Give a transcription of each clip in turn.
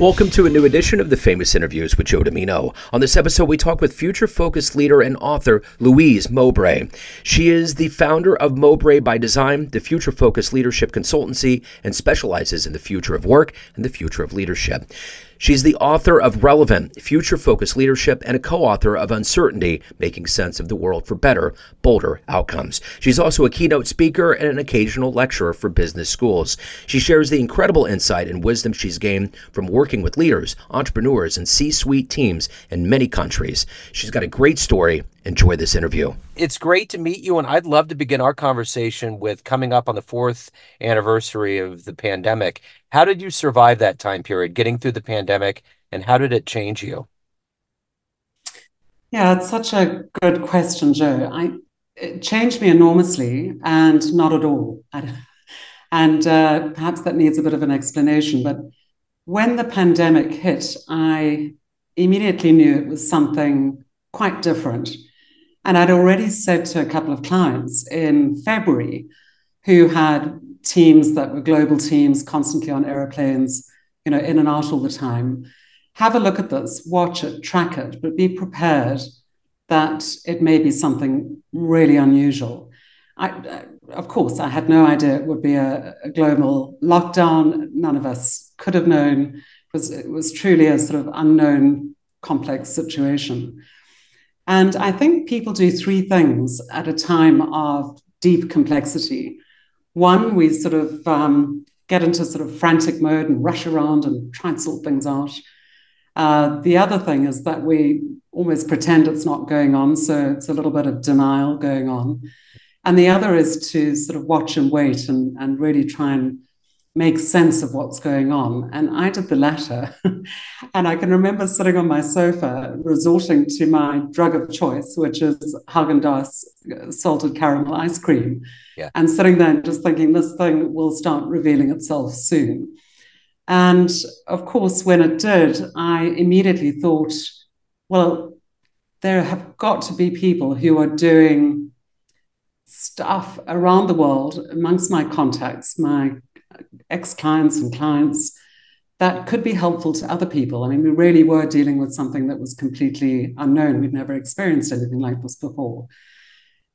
Welcome to a new edition of the Famous Interviews with Joe Dimino. On this episode, we talk with future focus leader and author Louise Mowbray. She is the founder of Mowbray by Design, the future focus leadership consultancy, and specializes in the future of work and the future of leadership. She's the author of Relevant, Future Focused Leadership, and a co author of Uncertainty, Making Sense of the World for Better, Bolder Outcomes. She's also a keynote speaker and an occasional lecturer for business schools. She shares the incredible insight and wisdom she's gained from working with leaders, entrepreneurs, and C suite teams in many countries. She's got a great story. Enjoy this interview. It's great to meet you, and I'd love to begin our conversation with coming up on the fourth anniversary of the pandemic how did you survive that time period, getting through the pandemic, and how did it change you? Yeah, it's such a good question, Joe. I, it changed me enormously and not at all. And uh, perhaps that needs a bit of an explanation. But when the pandemic hit, I immediately knew it was something quite different. And I'd already said to a couple of clients in February who had teams that were global teams constantly on aeroplanes, you know, in and out all the time. Have a look at this, watch it, track it, but be prepared that it may be something really unusual. I, of course, I had no idea it would be a, a, global lockdown. None of us could have known. It was, it was truly a sort of unknown, complex situation. And I think people do three things at a time of deep complexity. One, we sort of um, get into sort of frantic mode and rush around and try and sort things out. Uh, the other thing is that we almost pretend it's not going on. So it's a little bit of denial going on. And the other is to sort of watch and wait and, and really try and make sense of what's going on. And I did the latter. and I can remember sitting on my sofa, resorting to my drug of choice, which is Haagen-Dazs uh, salted caramel ice cream. Yeah. And sitting there and just thinking, this thing will start revealing itself soon. And of course, when it did, I immediately thought, well, there have got to be people who are doing stuff around the world amongst my contacts, my ex clients and clients that could be helpful to other people. I mean, we really were dealing with something that was completely unknown. We'd never experienced anything like this before.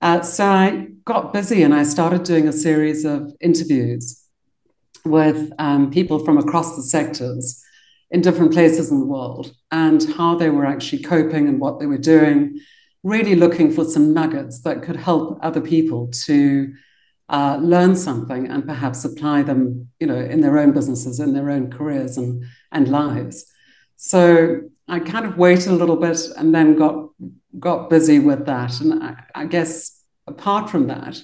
Uh, so I got busy and I started doing a series of interviews with um, people from across the sectors in different places in the world and how they were actually coping and what they were doing, really looking for some nuggets that could help other people to uh, learn something and perhaps apply them, you know, in their own businesses, in their own careers and, and lives. So I kind of waited a little bit and then got got busy with that. And I, I guess apart from that,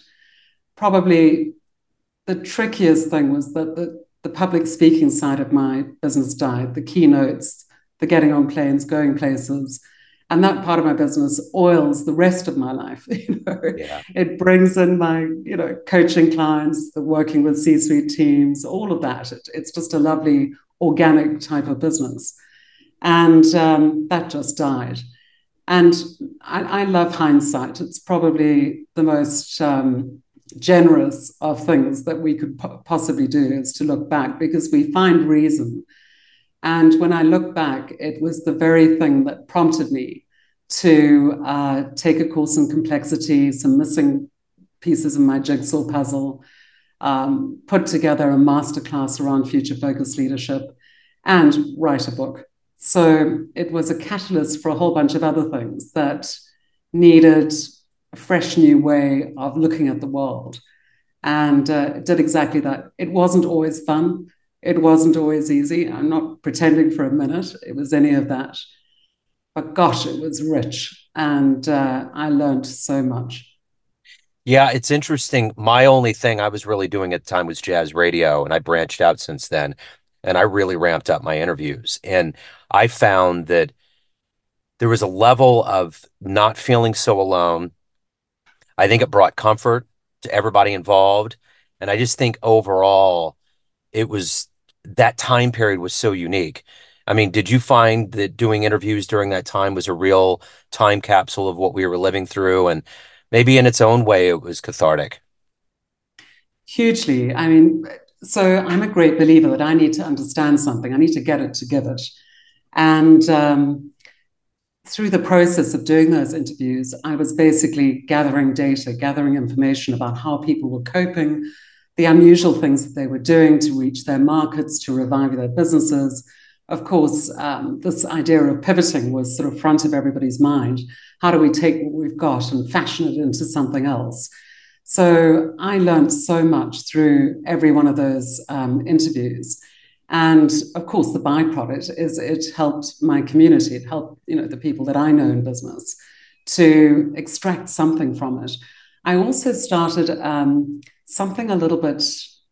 probably the trickiest thing was that the, the public speaking side of my business died, the keynotes, the getting on planes, going places, and that part of my business oils the rest of my life you know. Yeah. it brings in my you know coaching clients the working with c-suite teams all of that. It, it's just a lovely organic type of business. And um, that just died. And I, I, love hindsight. It's probably the most um, generous of things that we could po- possibly do is to look back because we find reason and when I look back, it was the very thing that prompted me to uh, take a course in complexity, some missing pieces of my jigsaw puzzle, um, put together a masterclass around future focused leadership, and write a book. So it was a catalyst for a whole bunch of other things that needed a fresh new way of looking at the world. And uh, it did exactly that. It wasn't always fun. It wasn't always easy. I'm not pretending for a minute it was any of that. But gosh, it was rich. And uh, I learned so much. Yeah, it's interesting. My only thing I was really doing at the time was jazz radio, and I branched out since then. And I really ramped up my interviews. And I found that there was a level of not feeling so alone. I think it brought comfort to everybody involved. And I just think overall, it was that time period was so unique. I mean, did you find that doing interviews during that time was a real time capsule of what we were living through? And maybe in its own way, it was cathartic? Hugely. I mean, so I'm a great believer that I need to understand something. I need to get it to give it. And um, through the process of doing those interviews, I was basically gathering data, gathering information about how people were coping, the unusual things that they were doing to reach their markets, to revive their businesses. Of course, um, this idea of pivoting was sort of front of everybody's mind. How do we take what we've got and fashion it into something else? So I learned so much through every one of those um, interviews. And of course, the byproduct is it helped my community. It helped you know the people that I know in business to extract something from it. I also started um, something a little bit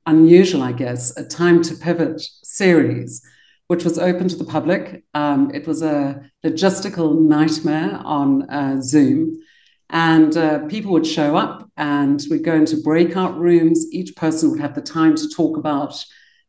unusual, I guess, a time to pivot series, which was open to the public. Um, it was a logistical nightmare on uh, Zoom. And uh, people would show up and we'd go into breakout rooms. Each person would have the time to talk about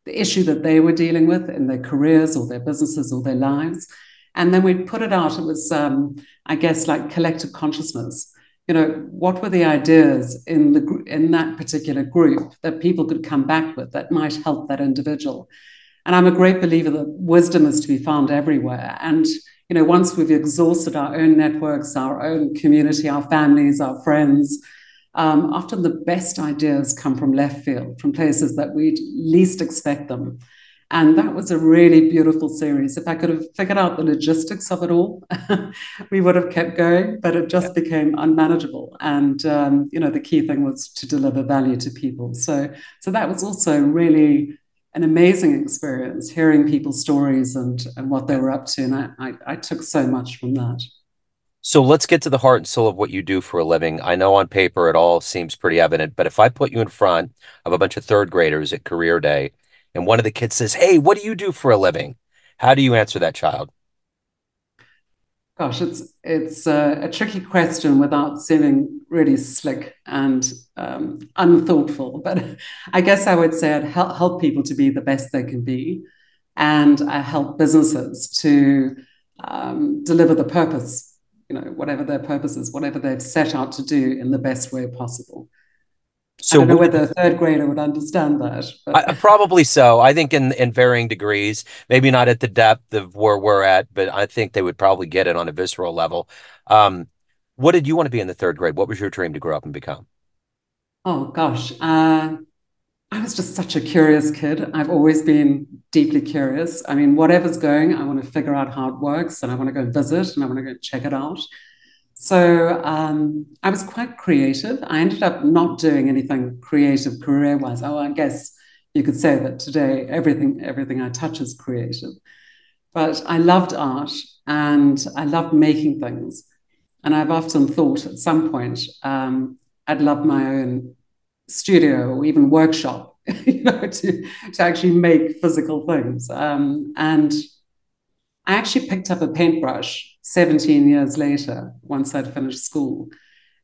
the issue that they were dealing with in their careers or their businesses or their lives. And then we'd put it out. It was, um, I guess, like collective consciousness. You know, what were the ideas in the in that particular group that people could come back with that might help that individual? And I'm a great believer that wisdom is to be found everywhere. And you know, once we've exhausted our own networks, our own community, our families, our friends, um, often the best ideas come from left field, from places that we'd least expect them. And that was a really beautiful series. If I could have figured out the logistics of it all, we would have kept going, but it just yeah. became unmanageable. And um, you know, the key thing was to deliver value to people. So, so that was also really an amazing experience, hearing people's stories and and what they were up to. And I, I, I took so much from that. So let's get to the heart and soul of what you do for a living. I know on paper it all seems pretty evident, but if I put you in front of a bunch of third graders at career day and one of the kids says, Hey, what do you do for a living? How do you answer that child? Gosh, it's it's a, a tricky question without seeming really slick and um, unthoughtful. But I guess I would say I'd help, help people to be the best they can be, and I help businesses to um, deliver the purpose you know, whatever their purpose is, whatever they've set out to do in the best way possible. So I don't know whether a third grader would understand that. I, probably so. I think in in varying degrees, maybe not at the depth of where we're at, but I think they would probably get it on a visceral level. Um, what did you want to be in the third grade? What was your dream to grow up and become? Oh gosh, uh, I was just such a curious kid. I've always been deeply curious. I mean, whatever's going, I want to figure out how it works and I want to go visit and I want to go check it out. So um, I was quite creative. I ended up not doing anything creative career wise. Oh, I guess you could say that today everything everything I touch is creative. But I loved art and I loved making things. And I've often thought at some point um, I'd love my own studio or even workshop, you know, to, to actually make physical things. Um, and I actually picked up a paintbrush 17 years later, once I'd finished school,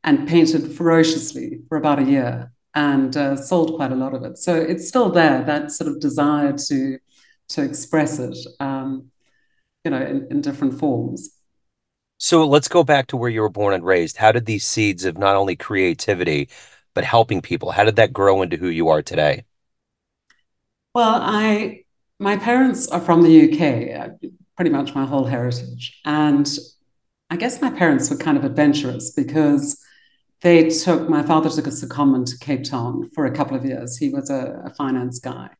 and painted ferociously for about a year and uh, sold quite a lot of it. So it's still there, that sort of desire to, to express it, um, you know, in, in different forms. So let's go back to where you were born and raised. How did these seeds of not only creativity, but helping people. How did that grow into who you are today? Well, I my parents are from the UK, pretty much my whole heritage, and I guess my parents were kind of adventurous because they took my father took us a secondment to Cape Town for a couple of years. He was a, a finance guy.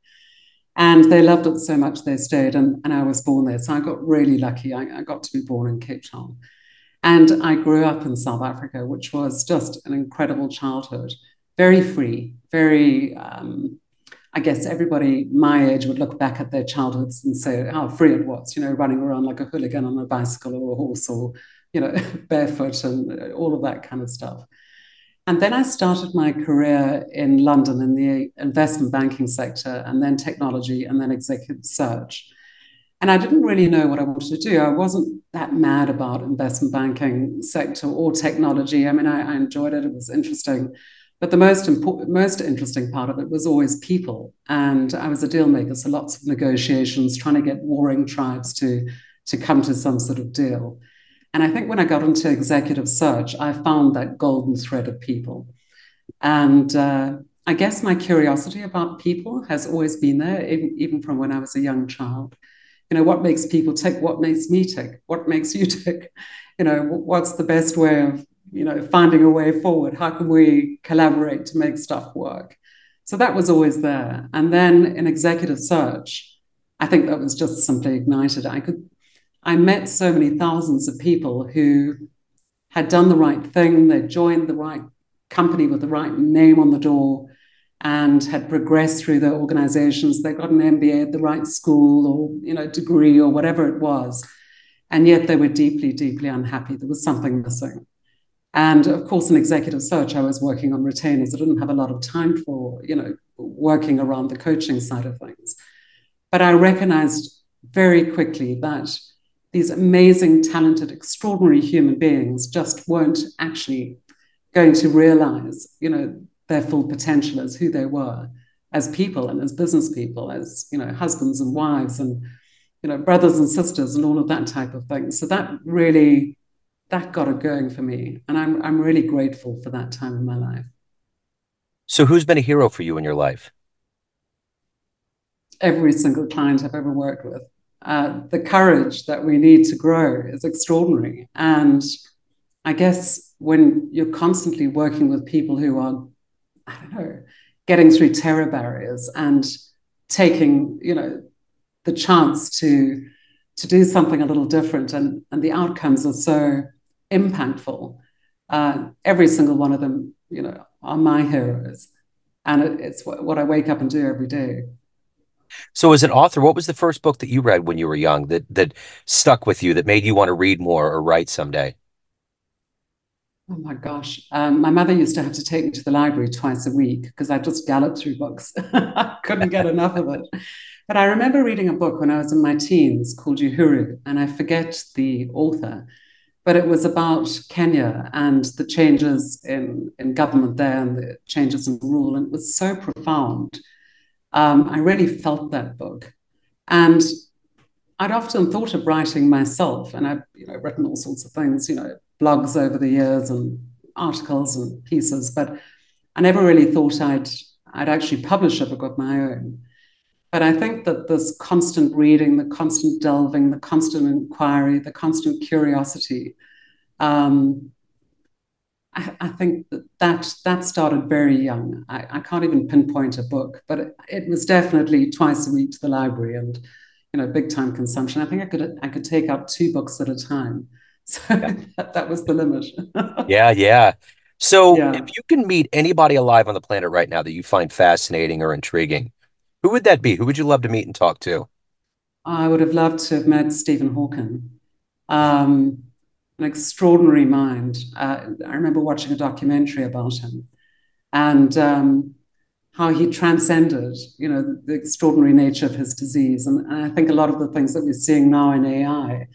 And they loved it so much they stayed, and, and I was born there. So I got really lucky. I, I got to be born in Cape Town. And I grew up in South Africa, which was just an incredible childhood, very free, very, um, I guess everybody my age would look back at their childhoods and say how free it was, you know, running around like a hooligan on a bicycle or a horse or, you know, barefoot and uh, all of that kind of stuff. And then I started my career in London in the investment banking sector and then technology and then executive search. And I didn't really know what I wanted to do. I wasn't that mad about investment banking sector or technology. I mean, I, I enjoyed it. It was interesting. But the most important, most interesting part of it was always people. And I was a deal maker, so lots of negotiations, trying to get warring tribes to, to come to some sort of deal. And I think when I got into executive search, I found that golden thread of people. And uh, I guess my curiosity about people has always been there, even, even from when I was a young child. You know, what makes people tick? What makes me tick? What makes you tick? You know, what's the best way of, you know, finding a way forward? How can we collaborate to make stuff work? So that was always there. And then in executive search, I think that was just simply ignited. I could, I met so many thousands of people who had done the right thing, they joined the right company with the right name on the door, and had progressed through their organizations. They got an MBA at the right school or you know degree or whatever it was, and yet they were deeply, deeply unhappy. There was something missing. And of course, in executive search, I was working on retainers. I didn't have a lot of time for you know working around the coaching side of things, but I recognized very quickly that these amazing, talented, extraordinary human beings just weren't actually going to realize, you know, their full potential as who they were as people and as business people, as you know, husbands and wives and you know, brothers and sisters and all of that type of thing. So that really that got it going for me. And I'm I'm really grateful for that time in my life. So who's been a hero for you in your life? Every single client I've ever worked with. Uh, the courage that we need to grow is extraordinary. And I guess when you're constantly working with people who are I don't know, getting through terror barriers and taking, you know, the chance to to do something a little different and, and the outcomes are so impactful. Uh, every single one of them, you know, are my heroes. And it, it's what, what I wake up and do every day. So as an author, what was the first book that you read when you were young that that stuck with you that made you want to read more or write someday? Oh my gosh. Um, my mother used to have to take me to the library twice a week because I just galloped through books. I couldn't get enough of it. But I remember reading a book when I was in my teens called Uhuru, and I forget the author, but it was about Kenya and the changes in, in government there and the changes in rule. And it was so profound. Um, I really felt that book. And I'd often thought of writing myself, and I've you know, written all sorts of things, you know, blogs over the years and articles and pieces, but I never really thought I'd I'd actually publish a book of my own. But I think that this constant reading, the constant delving, the constant inquiry, the constant curiosity, um, I, I, think that, that that started very young. I, I can't even pinpoint a book, but it, it, was definitely twice a week to the library and you know big time consumption. I think I could I could take out two books at a time. So yeah. that, that was the limit. yeah, yeah. So yeah. if you can meet anybody alive on the planet right now that you find fascinating or intriguing, who would that be? Who would you love to meet and talk to? I would have loved to have met Stephen Hawking. Um, an extraordinary mind. Uh, I remember watching a documentary about him and um, how he transcended, you know, the, the, extraordinary nature of his disease. And, and I think a lot of the things that we're seeing now in AI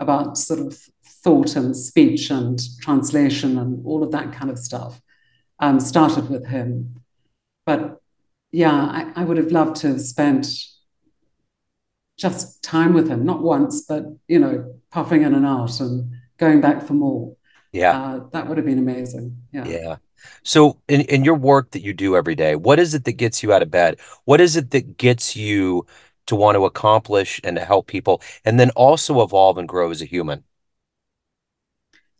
about sort of thought and speech and translation and all of that kind of stuff um, started with him. But yeah, I, I, would have loved to have spent just time with him, not once, but you know, puffing in and out and going back for more. Yeah, uh, that would have been amazing. Yeah. Yeah. So, in, in your work that you do every day, what is it that gets you out of bed? What is it that gets you to want to accomplish and to help people, and then also evolve and grow as a human?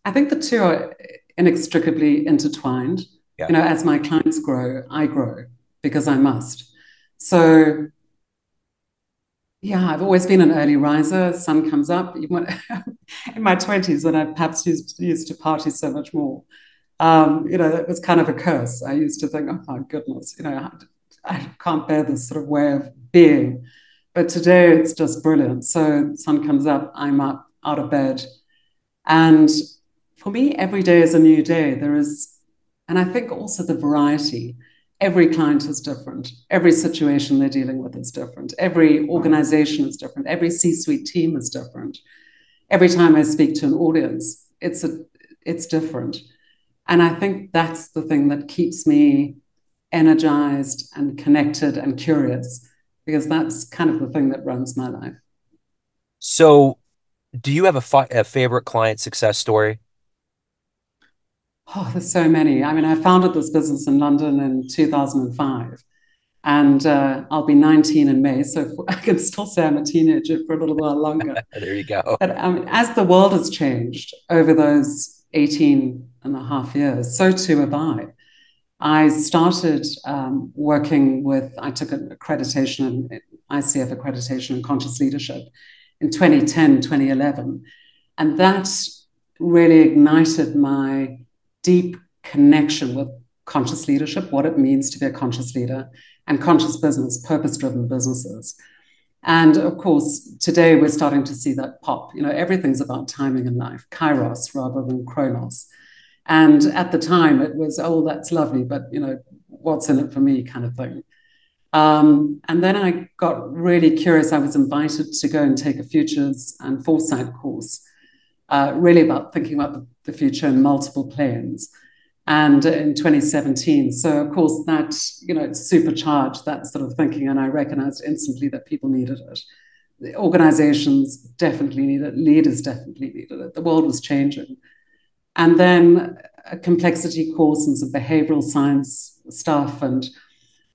I think the two are inextricably intertwined. Yeah. You know, as my clients grow, I grow because I must. So, yeah, I've always been an early riser. Sun comes up. In my twenties, when I perhaps used, used to party so much more, um, you know, it was kind of a curse. I used to think, oh my goodness, you know, I can't bear this sort of way of being. But today it's just brilliant. So sun comes up, I'm up out of bed, and for me, every day is a new day. There is, and I think also the variety. Every client is different. Every situation they're dealing with is different. Every organization is different. Every C suite team is different. Every time I speak to an audience, it's, a, it's different. And I think that's the thing that keeps me energized and connected and curious, because that's kind of the thing that runs my life. So, do you have a, fi- a favorite client success story? Oh, there's so many. I mean, I founded this business in London in 2005 and uh, I'll be 19 in May, so I can still say I'm a teenager for a little while longer. there you go. But um, as the world has changed over those 18 and a half years, so too have I. I started um, working with, I took an accreditation, and ICF accreditation in conscious leadership in 2010, 2011. And that really ignited my deep connection with conscious leadership, what it means to be a conscious leader, and conscious business, purpose driven businesses. And of course, today we're starting to see that pop. You know, everything's about timing in life, kairos rather than chronos. And at the time, it was, oh, that's lovely, but you know, what's in it for me, kind of thing. Um, and then I got really curious. I was invited to go and take a futures and foresight course, uh, really about thinking about the, the future in multiple planes and in 2017. So of course that you know supercharged that sort of thinking, and I recognized instantly that people needed it. The organizations definitely needed it. Leaders definitely needed it. The world was changing, and then a complexity course and some behavioral science stuff, and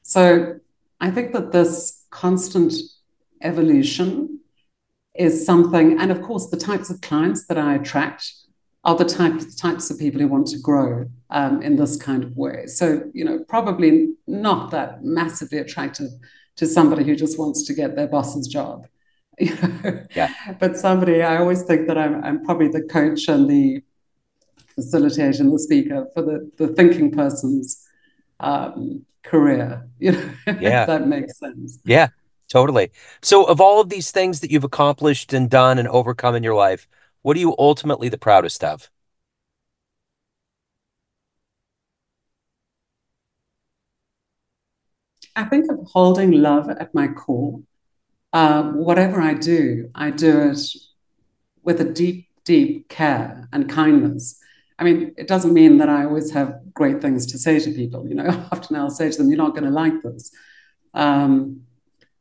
so I think that this constant evolution is something, and of course the types of clients that I attract are the types types of people who want to grow um, in this kind of way. So you know, probably not that massively attractive to somebody who just wants to get their boss's job. You know? Yeah. But somebody, I always think that I'm, I'm probably the coach and the facilitator and the speaker for the, the thinking person's um, career. You know, yeah. that makes sense. Yeah, totally. So, of all of these things that you've accomplished and done and overcome in your life, what are you ultimately the proudest of? I think of holding love at my core. Uh, whatever I do, I do it with a deep, deep care and kindness. I mean, it doesn't mean that I always have great things to say to people. You know, often I'll say to them, "You're not going to like this," um,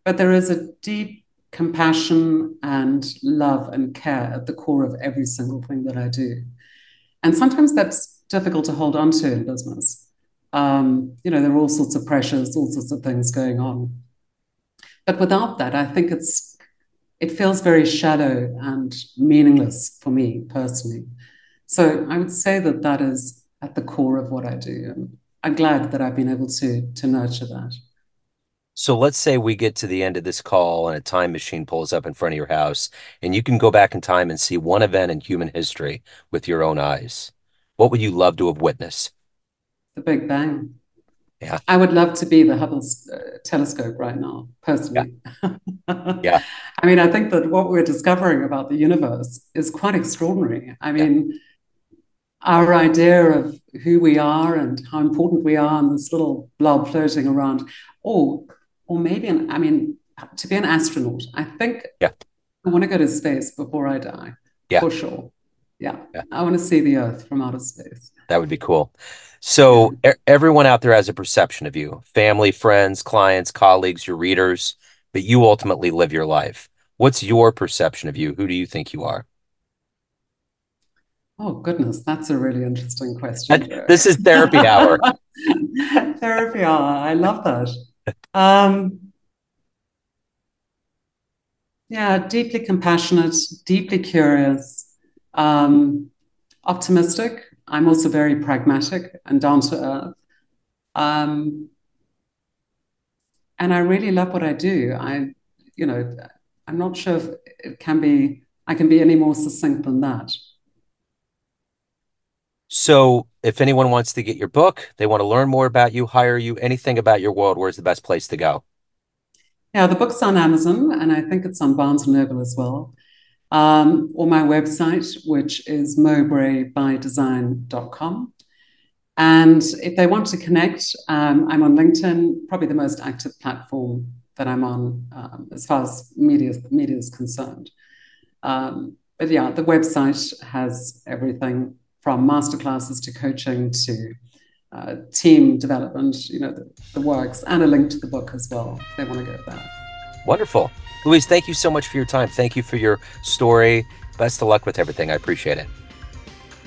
but there is a deep compassion and love and care at the core of every single thing that I do. And sometimes that's difficult to hold on to in business. Um, you know, there are all sorts of pressures, all sorts of things going on. But without that, I think it's it feels very shallow and meaningless for me personally. So I would say that that is at the core of what I do. And I'm glad that I've been able to to nurture that. So let's say we get to the end of this call and a time machine pulls up in front of your house and you can go back in time and see one event in human history with your own eyes. What would you love to have witnessed? The Big Bang. Yeah. I would love to be the Hubble uh, telescope right now, personally. Yeah. yeah. I mean, I think that what we're discovering about the universe is quite extraordinary. I mean, yeah. our idea of who we are and how important we are and this little blob floating around. Oh, or maybe an, I mean, to be an astronaut, I think yeah. I want to go to space before I die. Yeah. For sure. Yeah. yeah. I want to see the Earth from outer space. That would be cool. So yeah. everyone out there has a perception of you, family, friends, clients, colleagues, your readers, but you ultimately live your life. What's your perception of you? Who do you think you are? Oh goodness, that's a really interesting question. this is therapy hour. therapy hour. I love that. Um, yeah, deeply compassionate, deeply curious, um, optimistic. I'm also very pragmatic and down to earth. Um, and I really love what I do. I, you know, I'm not sure if it can be, I can be any more succinct than that. So, if anyone wants to get your book, they want to learn more about you, hire you, anything about your world, where's the best place to go? Yeah, the book's on Amazon, and I think it's on Barnes and Noble as well, um, or my website, which is mowbraybydesign.com. And if they want to connect, um, I'm on LinkedIn, probably the most active platform that I'm on um, as far as media, media is concerned. Um, but yeah, the website has everything from masterclasses to coaching to uh, team development, you know, the, the, works, and a link to the book as well if they want to go there. Wonderful. Louise, thank you so much for your time. Thank you for your story. Best of luck with everything. I appreciate it.